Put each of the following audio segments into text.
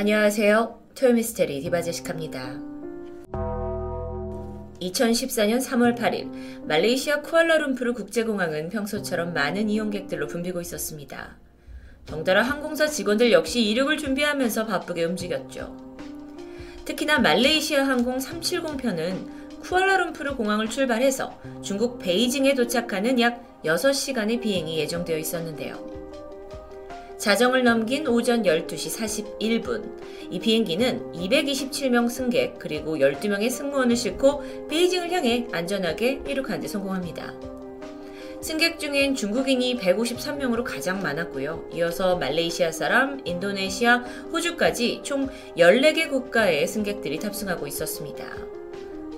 안녕하세요. 토요미스테리 디바제시카입니다. 2014년 3월 8일 말레이시아 쿠알라룸푸르 국제공항은 평소처럼 많은 이용객들로 붐비고 있었습니다. 덩달아 항공사 직원들 역시 이륙을 준비하면서 바쁘게 움직였죠. 특히나 말레이시아 항공 370편은 쿠알라룸푸르 공항을 출발해서 중국 베이징에 도착하는 약 6시간의 비행이 예정되어 있었는데요. 자정을 넘긴 오전 12시 41분. 이 비행기는 227명 승객 그리고 12명의 승무원을 싣고 베이징을 향해 안전하게 이륙하는 데 성공합니다. 승객 중엔 중국인이 153명으로 가장 많았고요. 이어서 말레이시아 사람, 인도네시아, 호주까지 총 14개 국가의 승객들이 탑승하고 있었습니다.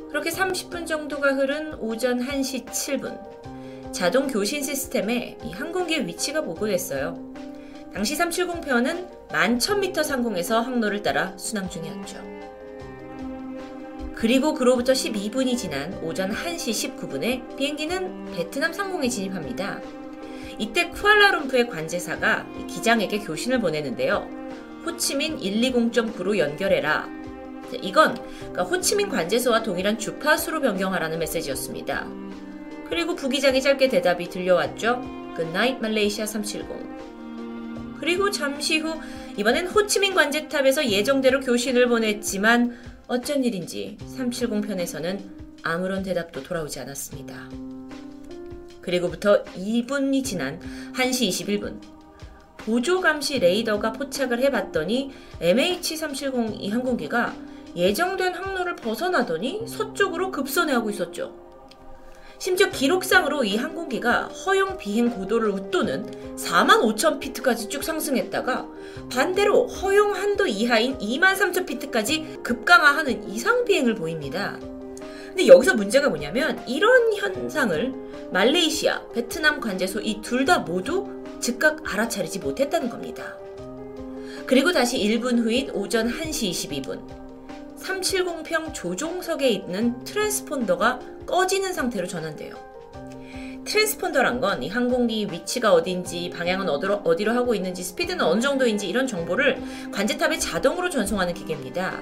그렇게 30분 정도가 흐른 오전 1시 7분. 자동 교신 시스템에 이 항공기의 위치가 보고됐어요. 당시 370편은 11,000m 상공에서 항로를 따라 순항 중이었죠. 그리고 그로부터 12분이 지난 오전 1시 19분에 비행기는 베트남 상공에 진입합니다. 이때 쿠알라룸푸의 관제사가 기장에게 교신을 보내는데요. 호치민 120.9로 연결해라. 이건 그러니까 호치민 관제소와 동일한 주파수로 변경하라는 메시지였습니다. 그리고 부기장의 짧게 대답이 들려왔죠. Good 말레이시아 370. 그리고 잠시 후 이번엔 호치민 관제탑에서 예정대로 교신을 보냈지만 어쩐 일인지 370 편에서는 아무런 대답도 돌아오지 않았습니다. 그리고부터 2분이 지난 1시 21분 보조 감시 레이더가 포착을 해봤더니 MH370 이 항공기가 예정된 항로를 벗어나더니 서쪽으로 급선회하고 있었죠. 심지어 기록상으로 이 항공기가 허용 비행 고도를 웃도는 4만 5천 피트까지 쭉 상승했다가 반대로 허용 한도 이하인 2만 3천 피트까지 급강하하는 이상 비행을 보입니다. 근데 여기서 문제가 뭐냐면 이런 현상을 말레이시아, 베트남 관제소 이 둘 다 모두 즉각 알아차리지 못했다는 겁니다. 그리고 다시 1분 후인 오전 1시 22분 370평 조종석에 있는 트랜스폰더가 꺼지는 상태로 전환돼요. 트랜스폰더란 건 이 항공기 위치가 어딘지, 방향은 어디로, 어디로 하고 있는지, 스피드는 어느 정도인지 이런 정보를 관제탑에 자동으로 전송하는 기계입니다.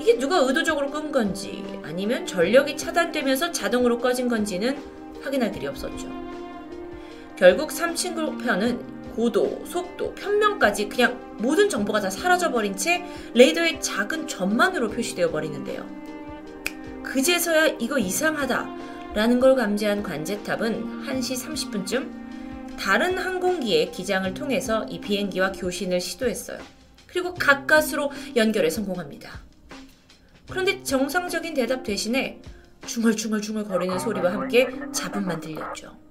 이게 누가 의도적으로 끈 건지, 아니면 전력이 차단되면서 자동으로 꺼진 건지는 확인할 길이 없었죠. 결국 370편은 고도, 속도, 편명까지 그냥 모든 정보가 다 사라져버린 채 레이더의 작은 점만으로 표시되어 버리는데요. 그제서야 이거 이상하다 라는 걸 감지한 관제탑은 1시 30분쯤 다른 항공기의 기장을 통해서 이 비행기와 교신을 시도했어요. 그리고 가까스로 연결에 성공합니다. 그런데 정상적인 대답 대신에 중얼중얼중얼 거리는 소리와 함께 잡음만 들렸죠.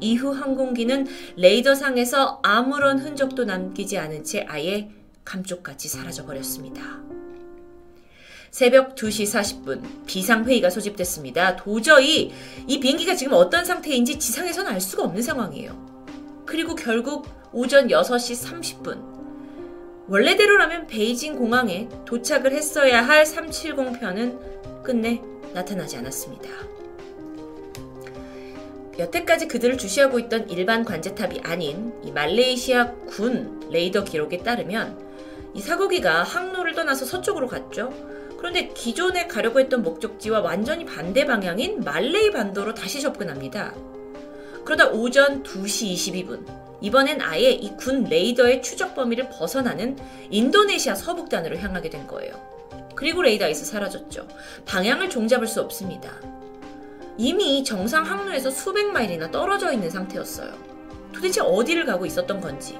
이후 항공기는 레이더상에서 아무런 흔적도 남기지 않은 채 아예 감쪽같이 사라져 버렸습니다. 새벽 2시 40분 비상회의가 소집됐습니다. 도저히 이 비행기가 지금 어떤 상태인지 지상에서는 알 수가 없는 상황이에요. 그리고 결국 오전 6시 30분 원래대로라면 베이징 공항에 도착을 했어야 할 370편은 끝내 나타나지 않았습니다. 여태까지 그들을 주시하고 있던 일반 관제탑이 아닌 이 말레이시아 군 레이더 기록에 따르면 이 사고기가 항로를 떠나서 서쪽으로 갔죠. 그런데 기존에 가려고 했던 목적지와 완전히 반대 방향인 말레이 반도로 다시 접근합니다. 그러다 오전 2시 22분 이번엔 아예 이 군 레이더의 추적 범위를 벗어나는 인도네시아 서북단으로 향하게 된 거예요. 그리고 레이더에서 사라졌죠. 방향을 종잡을 수 없습니다. 이미 정상 항로에서 수백 마일이나 떨어져 있는 상태였어요. 도대체 어디를 가고 있었던 건지.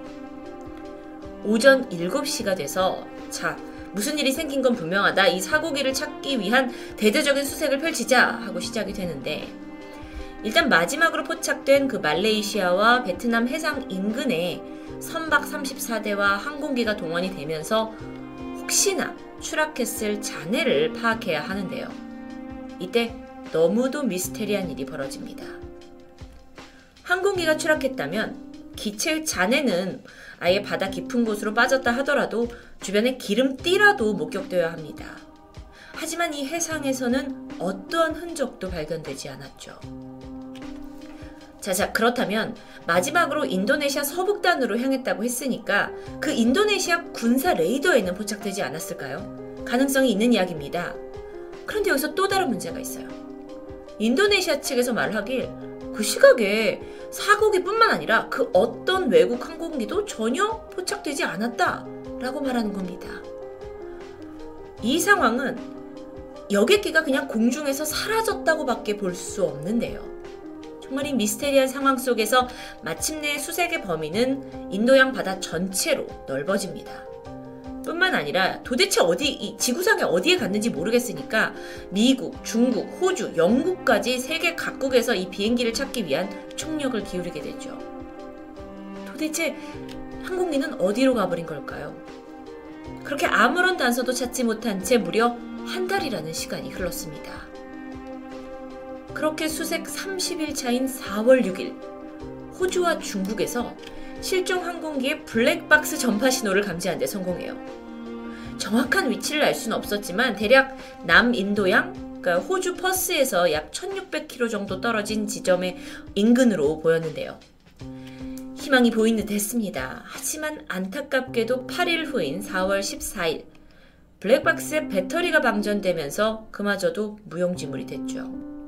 오전 7시가 돼서 자, 무슨 일이 생긴 건 분명하다. 이 사고기를 찾기 위한 대대적인 수색을 펼치자 하고 시작이 되는데 일단 마지막으로 포착된 그 말레이시아와 베트남 해상 인근에 선박 34대와 항공기가 동원이 되면서 혹시나 추락했을 잔해를 파악해야 하는데요. 이때 너무도 미스테리한 일이 벌어집니다. 항공기가 추락했다면 기체의 잔해는 아예 바다 깊은 곳으로 빠졌다 하더라도 주변에 기름띠라도 목격되어야 합니다. 하지만 이 해상에서는 어떠한 흔적도 발견되지 않았죠. 자 자, 그렇다면 마지막으로 인도네시아 서북단으로 향했다고 했으니까 그 인도네시아 군사 레이더에는 포착되지 않았을까요? 가능성이 있는 이야기입니다. 그런데 여기서 또 다른 문제가 있어요. 인도네시아 측에서 말하길 그 시각에 사고기뿐만 아니라 그 어떤 외국 항공기도 전혀 포착되지 않았다라고 말하는 겁니다. 이 상황은 여객기가 그냥 공중에서 사라졌다고밖에 볼 수 없는데요. 정말 이 미스테리한 상황 속에서 마침내 수색의 범위는 인도양 바다 전체로 넓어집니다. 뿐만 아니라 도대체 어디 이 지구상에 어디에 갔는지 모르겠으니까 미국, 중국, 호주, 영국까지 세계 각국에서 이 비행기를 찾기 위한 총력을 기울이게 되죠. 도대체 항공기는 어디로 가버린 걸까요? 그렇게 아무런 단서도 찾지 못한 채 무려 한 달이라는 시간이 흘렀습니다. 그렇게 수색 30일 차인 4월 6일 호주와 중국에서 실종 항공기의 블랙박스 전파 신호를 감지한 데 성공해요. 정확한 위치를 알 수는 없었지만 대략 남인도양, 그러니까 호주 퍼스에서 약 1600km 정도 떨어진 지점의 인근으로 보였는데요. 희망이 보인 듯 했습니다. 하지만 안타깝게도 8일 후인 4월 14일, 블랙박스의 배터리가 방전되면서 그마저도 무용지물이 됐죠.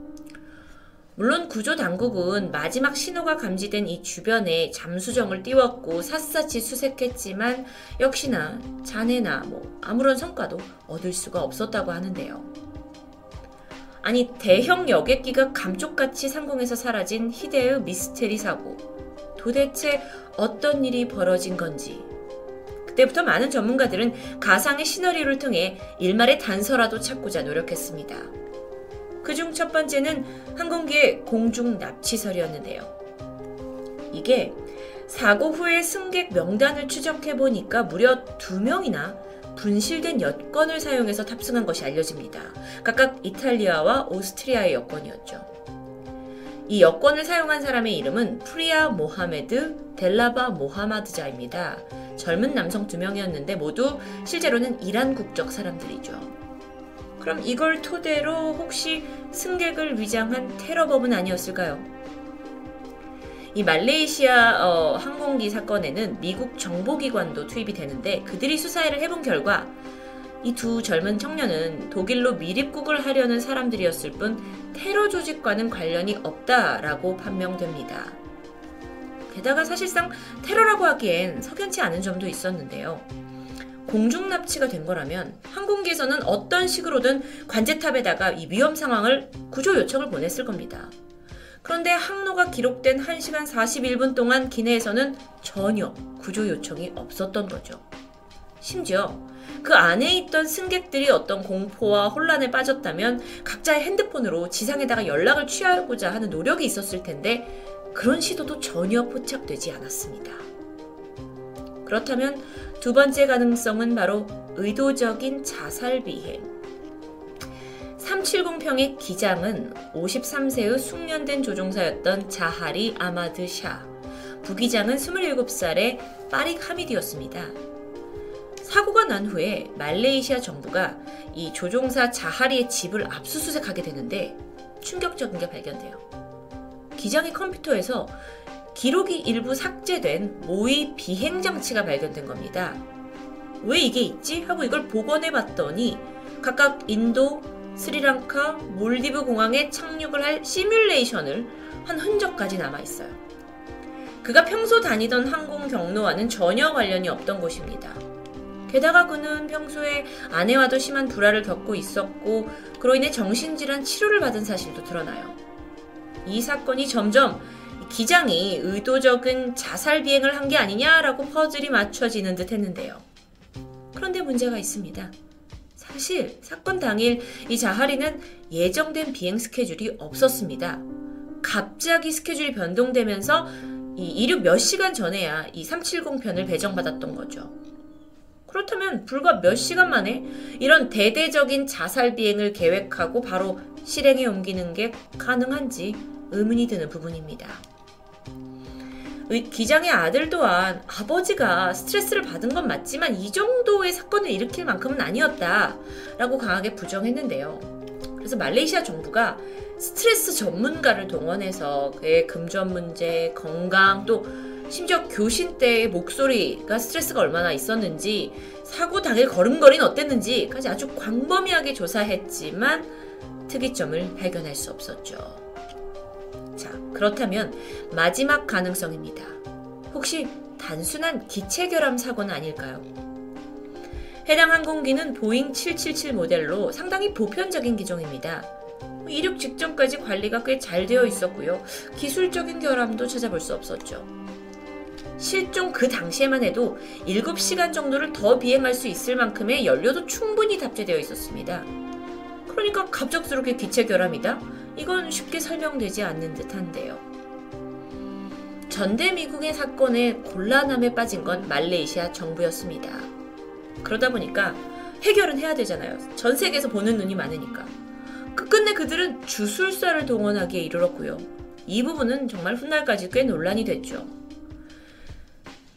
물론 구조 당국은 마지막 신호가 감지된 이 주변에 잠수정을 띄웠고 샅샅이 수색했지만 역시나 잔해나 뭐 아무런 성과도 얻을 수가 없었다고 하는데요. 아니 대형 여객기가 감쪽같이 상공에서 사라진 희대의 미스테리 사고 도대체 어떤 일이 벌어진 건지 그때부터 많은 전문가들은 가상의 시나리오를 통해 일말의 단서라도 찾고자 노력했습니다. 그중 첫 번째는 항공기의 공중 납치설이었는데요. 이게 사고 후에 승객 명단을 추적해 보니까 무려 두 명이나 분실된 여권을 사용해서 탑승한 것이 알려집니다. 각각 이탈리아와 오스트리아의 여권이었죠. 이 여권을 사용한 사람의 이름은 프리아 모하메드 델라바 모하마드자입니다. 젊은 남성 두 명이었는데 모두 실제로는 이란 국적 사람들이죠. 그럼 이걸 토대로 혹시 승객을 위장한 테러범은 아니었을까요? 이 말레이시아 어, 항공기 사건에는 미국 정보기관도 투입이 되는데 그들이 수사를 해본 결과 이 두 젊은 청년은 독일로 미립국을 하려는 사람들이었을 뿐 테러 조직과는 관련이 없다라고 판명됩니다. 게다가 사실상 테러라고 하기엔 석연치 않은 점도 있었는데요. 공중 납치가 된 거라면 항공기에서는 어떤 식으로든 관제탑에다가 이 위험 상황을 구조 요청을 보냈을 겁니다. 그런데 항로가 기록된 1시간 41분 동안 기내에서는 전혀 구조 요청이 없었던 거죠. 심지어 그 안에 있던 승객들이 어떤 공포와 혼란에 빠졌다면 각자의 핸드폰으로 지상에다가 연락을 취하고자 하는 노력이 있었을 텐데 그런 시도도 전혀 포착되지 않았습니다. 그렇다면 두 번째 가능성은 바로 의도적인 자살 비행. 370평의 기장은 53세의 숙련된 조종사였던 자하리 아마드 샤, 부기장은 27살의 파릭 하미디였습니다. 사고가 난 후에 말레이시아 정부가 이 조종사 자하리의 집을 압수수색하게 되는데 충격적인 게 발견돼요. 기장의 컴퓨터에서 기록이 일부 삭제된 모의 비행 장치가 발견된 겁니다. 왜 이게 있지? 하고 이걸 복원해 봤더니 각각 인도, 스리랑카, 몰디브 공항에 착륙을 할 시뮬레이션을 한 흔적까지 남아 있어요. 그가 평소 다니던 항공 경로와는 전혀 관련이 없던 곳입니다. 게다가 그는 평소에 아내와도 심한 불화를 겪고 있었고 그로 인해 정신질환 치료를 받은 사실도 드러나요. 이 사건이 점점 기장이 의도적인 자살 비행을 한 게 아니냐라고 퍼즐이 맞춰지는 듯 했는데요. 그런데 문제가 있습니다. 사실 사건 당일 이 자하리는 예정된 비행 스케줄이 없었습니다. 갑자기 스케줄이 변동되면서 이 이륙 몇 시간 전에야 이 370편을 배정받았던 거죠. 그렇다면 불과 몇 시간 만에 이런 대대적인 자살 비행을 계획하고 바로 실행에 옮기는 게 가능한지 의문이 드는 부분입니다. 기장의 아들 또한 아버지가 스트레스를 받은 건 맞지만 이 정도의 사건을 일으킬 만큼은 아니었다라고 강하게 부정했는데요. 그래서 말레이시아 정부가 스트레스 전문가를 동원해서 그의 금전 문제, 건강, 또 심지어 교신 때의 목소리가 스트레스가 얼마나 있었는지, 사고 당일 걸음걸이는 어땠는지까지 아주 광범위하게 조사했지만 특이점을 발견할 수 없었죠. 자, 그렇다면 마지막 가능성입니다. 혹시 단순한 기체 결함 사고는 아닐까요? 해당 항공기는 보잉 777 모델로 상당히 보편적인 기종입니다. 이륙 직전까지 관리가 꽤 잘 되어 있었고요. 기술적인 결함도 찾아볼 수 없었죠. 실종 그 당시에만 해도 7시간 정도를 더 비행할 수 있을 만큼의 연료도 충분히 답재되어 있었습니다. 그러니까 갑작스럽게 기체 결함이다? 이건 쉽게 설명되지 않는 듯한데요. 전대 미국의 사건에 곤란함에 빠진 건 말레이시아 정부였습니다. 그러다 보니까 해결은 해야 되잖아요. 전 세계에서 보는 눈이 많으니까. 끝끝내 그들은 주술사를 동원하기에 이르렀고요. 이 부분은 정말 훗날까지 꽤 논란이 됐죠.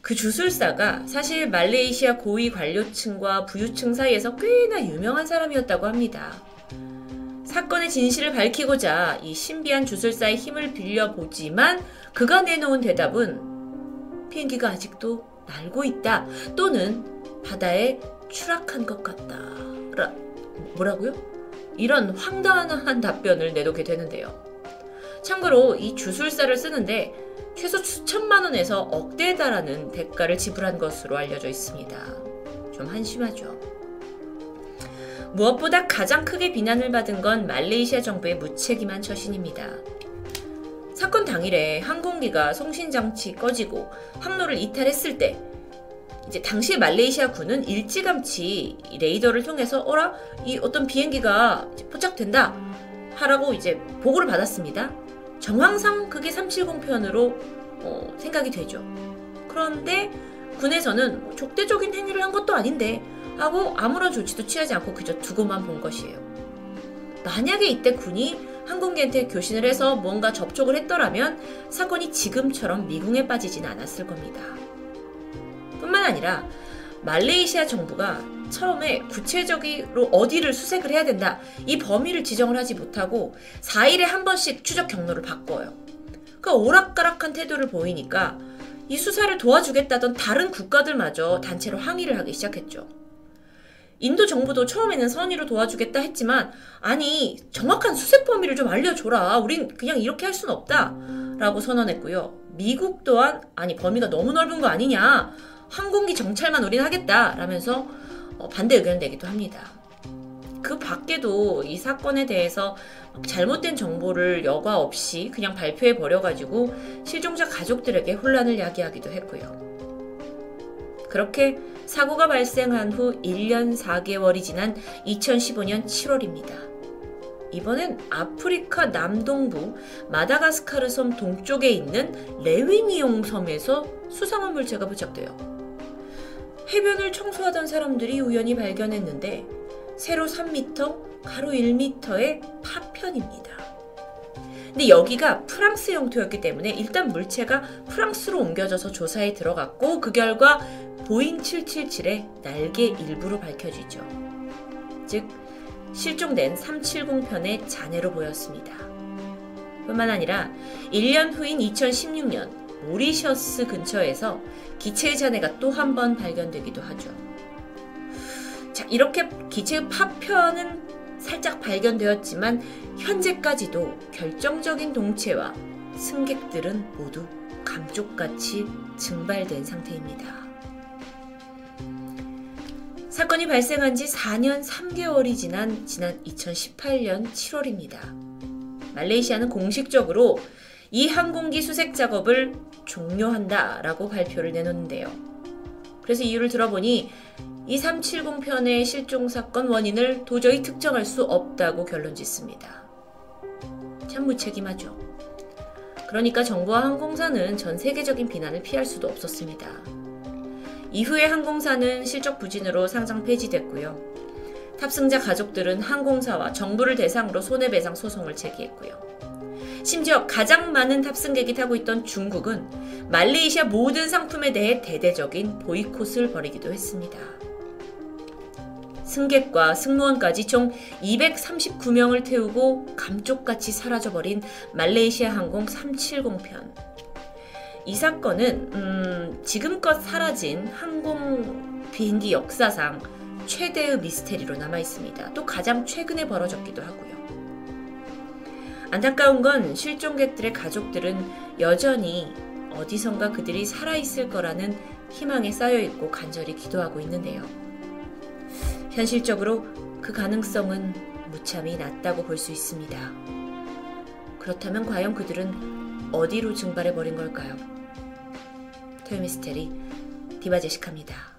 그 주술사가 사실 말레이시아 고위 관료층과 부유층 사이에서 꽤나 유명한 사람이었다고 합니다. 사건의 진실을 밝히고자 이 신비한 주술사의 힘을 빌려보지만 그가 내놓은 대답은 비행기가 아직도 날고 있다 또는 바다에 추락한 것 같다. 라, 뭐라고요? 이런 황당한 답변을 내놓게 되는데요. 참고로 이 주술사를 쓰는데 최소 수천만 원에서 억대에 달하는 대가를 지불한 것으로 알려져 있습니다. 좀 한심하죠. 무엇보다 가장 크게 비난을 받은 건 말레이시아 정부의 무책임한 처신입니다. 사건 당일에 항공기가 송신장치 꺼지고 항로를 이탈했을 때 이제 당시 말레이시아 군은 일찌감치 레이더를 통해서 어라 이 어떤 비행기가 포착된다 하라고 이제 보고를 받았습니다. 정황상 그게 370편으로 어, 생각이 되죠. 그런데 군에서는 뭐 족대적인 행위를 한 것도 아닌데 하고 아무런 조치도 취하지 않고 그저 두고만 본 것이에요. 만약에 이때 군이 항공기한테 교신을 해서 뭔가 접촉을 했더라면 사건이 지금처럼 미궁에 빠지진 않았을 겁니다. 뿐만 아니라 말레이시아 정부가 처음에 구체적으로 어디를 수색을 해야 된다. 이 범위를 지정을 하지 못하고 4일에 한 번씩 추적 경로를 바꿔요. 그러니까 오락가락한 태도를 보이니까 이 수사를 도와주겠다던 다른 국가들마저 단체로 항의를 하기 시작했죠. 인도 정부도 처음에는 선의로 도와주겠다 했지만 아니 정확한 수색 범위를 좀 알려줘라. 우린 그냥 이렇게 할 수는 없다. 라고 선언했고요. 미국 또한 아니 범위가 너무 넓은 거 아니냐. 항공기 정찰만 우리는 하겠다 라면서 어, 반대 의견을 내기도 합니다. 그 밖에도 이 사건에 대해서 잘못된 정보를 여과 없이 그냥 발표해 버려가지고 실종자 가족들에게 혼란을 야기하기도 했고요. 그렇게 사고가 발생한 후 1년 4개월이 지난 2015년 7월입니다. 이번엔 아프리카 남동부 마다가스카르 섬 동쪽에 있는 레위니용 섬에서 수상한 물체가 부착돼요. 해변을 청소하던 사람들이 우연히 발견했는데 세로 3m, 가로 1m의 파편입니다. 근데 여기가 프랑스 영토였기 때문에 일단 물체가 프랑스로 옮겨져서 조사에 들어갔고 그 결과 보잉 777의 날개 일부로 밝혀지죠. 즉 실종된 370편의 잔해로 보였습니다. 뿐만 아니라 1년 후인 2016년 모리셔스 근처에서 기체의 잔해가 또 한 번 발견되기도 하죠. 자, 이렇게 기체의 파편은 살짝 발견되었지만 현재까지도 결정적인 동체와 승객들은 모두 감쪽같이 증발된 상태입니다. 사건이 발생한 지 4년 3개월이 지난 지난 2018년 7월입니다. 말레이시아는 공식적으로 이 항공기 수색 작업을 종료한다라고 발표를 내놓는데요. 그래서 이유를 들어보니 이 370편의 실종 사건 원인을 도저히 특정할 수 없다고 결론 짓습니다. 참 무책임하죠. 그러니까 정부와 항공사는 전 세계적인 비난을 피할 수도 없었습니다. 이후에 항공사는 실적 부진으로 상장 폐지됐고요. 탑승자 가족들은 항공사와 정부를 대상으로 손해배상 소송을 제기했고요. 심지어 가장 많은 탑승객이 타고 있던 중국은 말레이시아 모든 상품에 대해 대대적인 보이콧을 벌이기도 했습니다. 승객과 승무원까지 총 239명을 태우고 감쪽같이 사라져버린 말레이시아 항공 370편. 이 사건은 음, 지금껏 사라진 항공 비행기 역사상 최대의 미스테리로 남아 있습니다. 또 가장 최근에 벌어졌기도 하고요. 안타까운 건 실종객들의 가족들은 여전히 어디선가 그들이 살아있을 거라는 희망에 쌓여있고 간절히 기도하고 있는데요. 현실적으로 그 가능성은 무참히 낮다고 볼 수 있습니다. 그렇다면 과연 그들은 어디로 증발해 버린 걸까요? 토요미스테리 디바제식합니다.